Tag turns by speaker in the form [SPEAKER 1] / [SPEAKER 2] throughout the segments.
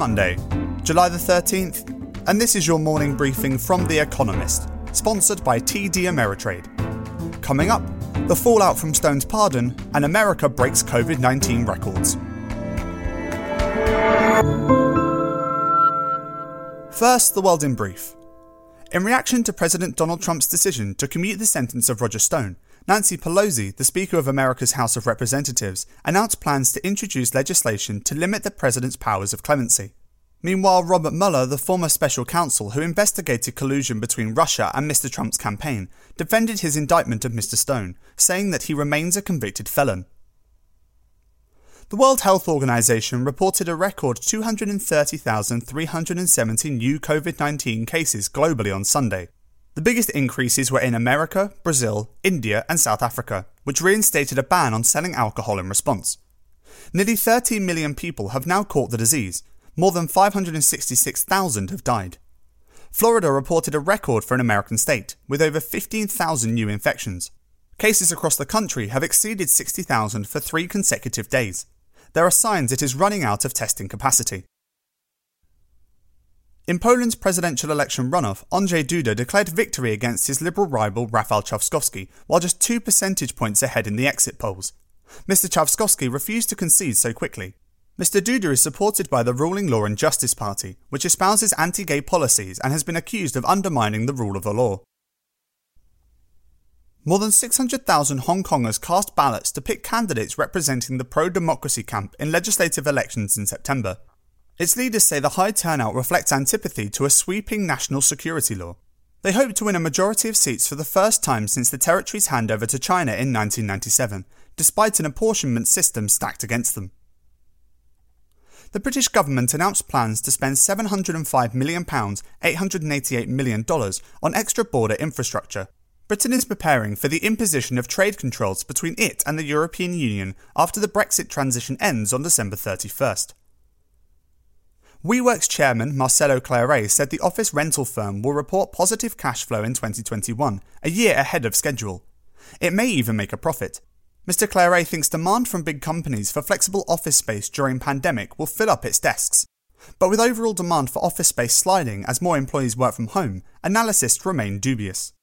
[SPEAKER 1] Monday, July the 13th, and this is your morning briefing from The Economist, sponsored by TD Ameritrade. Coming up, the fallout from Stone's pardon, and America breaks COVID 19 records. First, the world in brief. In reaction to President Donald Trump's decision to commute the sentence of Roger Stone, Nancy Pelosi, the Speaker of America's House of Representatives, announced plans to introduce legislation to limit the president's powers of clemency. Meanwhile, Robert Mueller, the former special counsel who investigated collusion between Russia and Mr. Trump's campaign, defended his indictment of Mr. Stone, saying that he remains a convicted felon. The World Health Organization reported a record 230,370 new COVID 19 cases globally on Sunday, the biggest increases were in America, Brazil, India, and South Africa, which reinstated a ban on selling alcohol in response. Nearly 13 million people have now caught the disease, more than 566,000 have died. Florida reported a record for an American state, with over 15,000 new infections. Cases across the country have exceeded 60,000 for three consecutive days. There are signs it is running out of testing capacity. In Poland's presidential election runoff, Andrzej Duda declared victory against his liberal rival Rafał Trzaskowski, while just two percentage points ahead in the exit polls. Mr. Trzaskowski refused to concede so quickly. Mr. Duda is supported by the ruling Law and Justice Party, which espouses anti gay policies and has been accused of undermining the rule of the law. More than 600,000 Hong Kongers cast ballots to pick candidates representing the pro democracy camp in legislative elections in September. Its leaders say the high turnout reflects antipathy to a sweeping national security law. They hope to win a majority of seats for the first time since the territory's handover to China in 1997, despite an apportionment system stacked against them. The British government announced plans to spend £705 million, $888 million, on extra border infrastructure. Britain is preparing for the imposition of trade controls between it and the European Union after the Brexit transition ends on December 31st. WeWork's chairman, Marcelo Claure, said the office rental firm will report positive cash flow in 2021, a year ahead of schedule. It may even make a profit. Mr. Claure thinks demand from big companies for flexible office space during pandemic will fill up its desks. But with overall demand for office space sliding as more employees work from home, analysts remain dubious.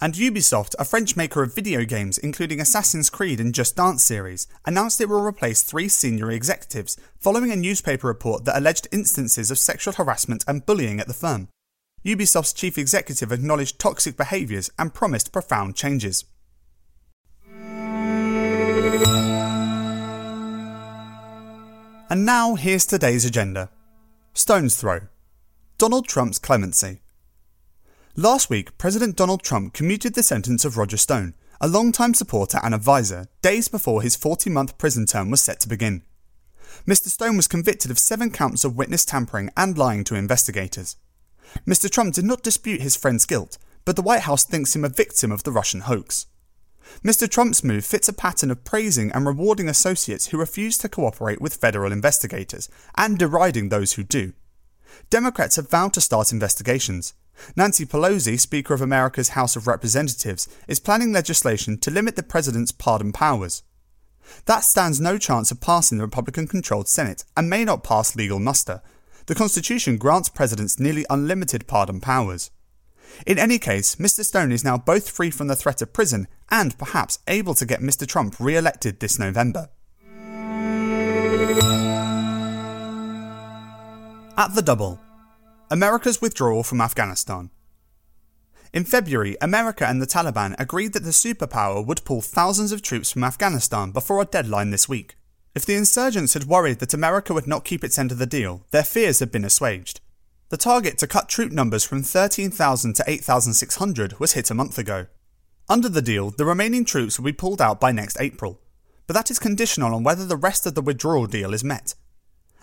[SPEAKER 1] And Ubisoft, a French maker of video games including Assassin's Creed and Just Dance series, announced it will replace three senior executives following a newspaper report that alleged instances of sexual harassment and bullying at the firm. Ubisoft's chief executive acknowledged toxic behaviours and promised profound changes. And now here's today's agenda Stone's Throw Donald Trump's clemency. Last week, President Donald Trump commuted the sentence of Roger Stone, a longtime supporter and advisor, days before his 40 month prison term was set to begin. Mr. Stone was convicted of seven counts of witness tampering and lying to investigators. Mr. Trump did not dispute his friend's guilt, but the White House thinks him a victim of the Russian hoax. Mr. Trump's move fits a pattern of praising and rewarding associates who refuse to cooperate with federal investigators and deriding those who do. Democrats have vowed to start investigations, Nancy Pelosi, Speaker of America's House of Representatives, is planning legislation to limit the president's pardon powers. That stands no chance of passing the Republican controlled Senate and may not pass legal muster. The Constitution grants presidents nearly unlimited pardon powers. In any case, Mr. Stone is now both free from the threat of prison and perhaps able to get Mr. Trump re elected this November. At the double, America's withdrawal from Afghanistan. In February, America and the Taliban agreed that the superpower would pull thousands of troops from Afghanistan before a deadline this week. If the insurgents had worried that America would not keep its end of the deal, their fears had been assuaged. The target to cut troop numbers from 13,000 to 8,600 was hit a month ago. Under the deal, the remaining troops will be pulled out by next April, but that is conditional on whether the rest of the withdrawal deal is met.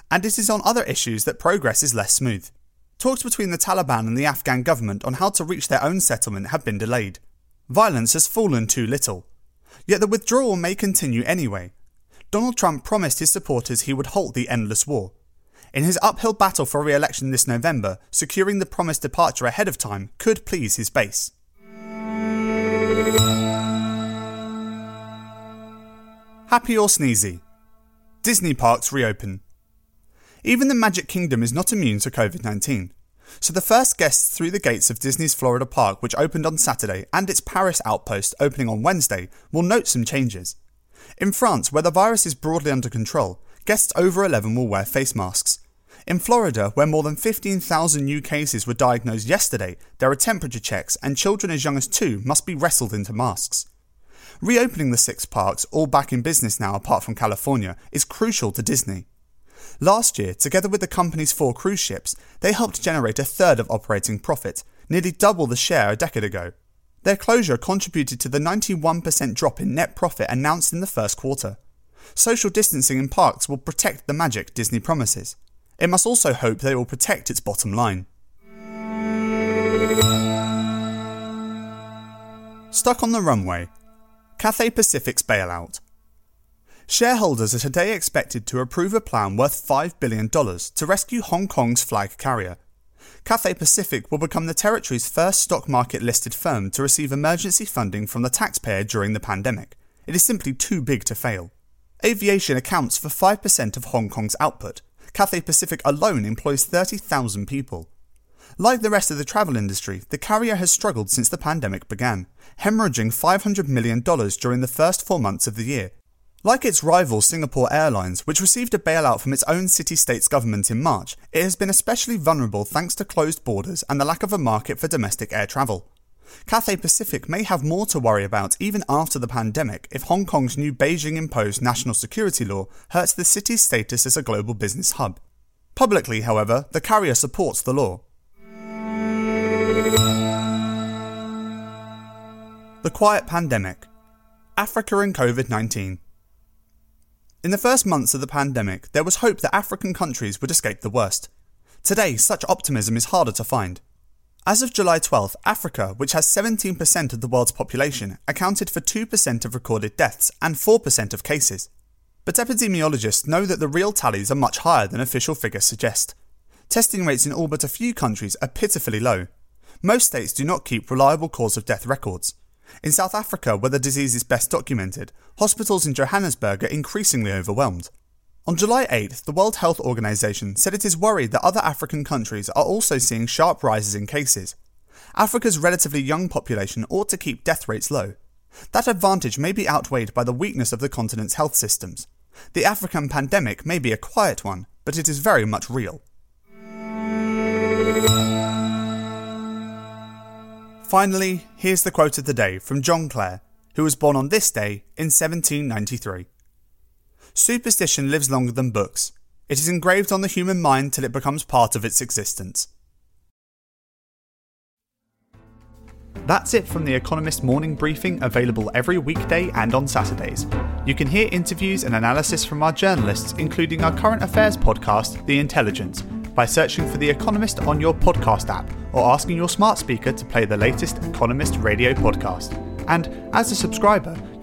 [SPEAKER 1] And it is on other issues that progress is less smooth. Talks between the Taliban and the Afghan government on how to reach their own settlement have been delayed. Violence has fallen too little. Yet the withdrawal may continue anyway. Donald Trump promised his supporters he would halt the endless war. In his uphill battle for re election this November, securing the promised departure ahead of time could please his base. Happy or sneezy? Disney parks reopen. Even the Magic Kingdom is not immune to COVID 19. So the first guests through the gates of Disney's Florida Park, which opened on Saturday, and its Paris outpost opening on Wednesday, will note some changes. In France, where the virus is broadly under control, guests over 11 will wear face masks. In Florida, where more than 15,000 new cases were diagnosed yesterday, there are temperature checks and children as young as two must be wrestled into masks. Reopening the six parks, all back in business now apart from California, is crucial to Disney. Last year, together with the company's four cruise ships, they helped generate a third of operating profit, nearly double the share a decade ago. Their closure contributed to the 91% drop in net profit announced in the first quarter. Social distancing in parks will protect the magic Disney promises. It must also hope they will protect its bottom line. Stuck on the runway. Cathay Pacific's bailout. Shareholders are today expected to approve a plan worth $5 billion to rescue Hong Kong's flag carrier. Cathay Pacific will become the territory's first stock market listed firm to receive emergency funding from the taxpayer during the pandemic. It is simply too big to fail. Aviation accounts for 5% of Hong Kong's output. Cathay Pacific alone employs 30,000 people. Like the rest of the travel industry, the carrier has struggled since the pandemic began, hemorrhaging $500 million during the first four months of the year, like its rival Singapore Airlines, which received a bailout from its own city states government in March, it has been especially vulnerable thanks to closed borders and the lack of a market for domestic air travel. Cathay Pacific may have more to worry about even after the pandemic if Hong Kong's new Beijing imposed national security law hurts the city's status as a global business hub. Publicly, however, the carrier supports the law. The Quiet Pandemic Africa and COVID 19. In the first months of the pandemic, there was hope that African countries would escape the worst. Today, such optimism is harder to find. As of July 12th, Africa, which has 17% of the world's population, accounted for 2% of recorded deaths and 4% of cases. But epidemiologists know that the real tallies are much higher than official figures suggest. Testing rates in all but a few countries are pitifully low. Most states do not keep reliable cause of death records. In South Africa, where the disease is best documented, hospitals in Johannesburg are increasingly overwhelmed. On July 8th, the World Health Organization said it is worried that other African countries are also seeing sharp rises in cases. Africa's relatively young population ought to keep death rates low. That advantage may be outweighed by the weakness of the continent's health systems. The African pandemic may be a quiet one, but it is very much real. Finally, here's the quote of the day from John Clare, who was born on this day in 1793. Superstition lives longer than books. It is engraved on the human mind till it becomes part of its existence. That's it from The Economist morning briefing, available every weekday and on Saturdays. You can hear interviews and analysis from our journalists, including our current affairs podcast, The Intelligence by searching for The Economist on your podcast app or asking your smart speaker to play the latest Economist radio podcast. And as a subscriber,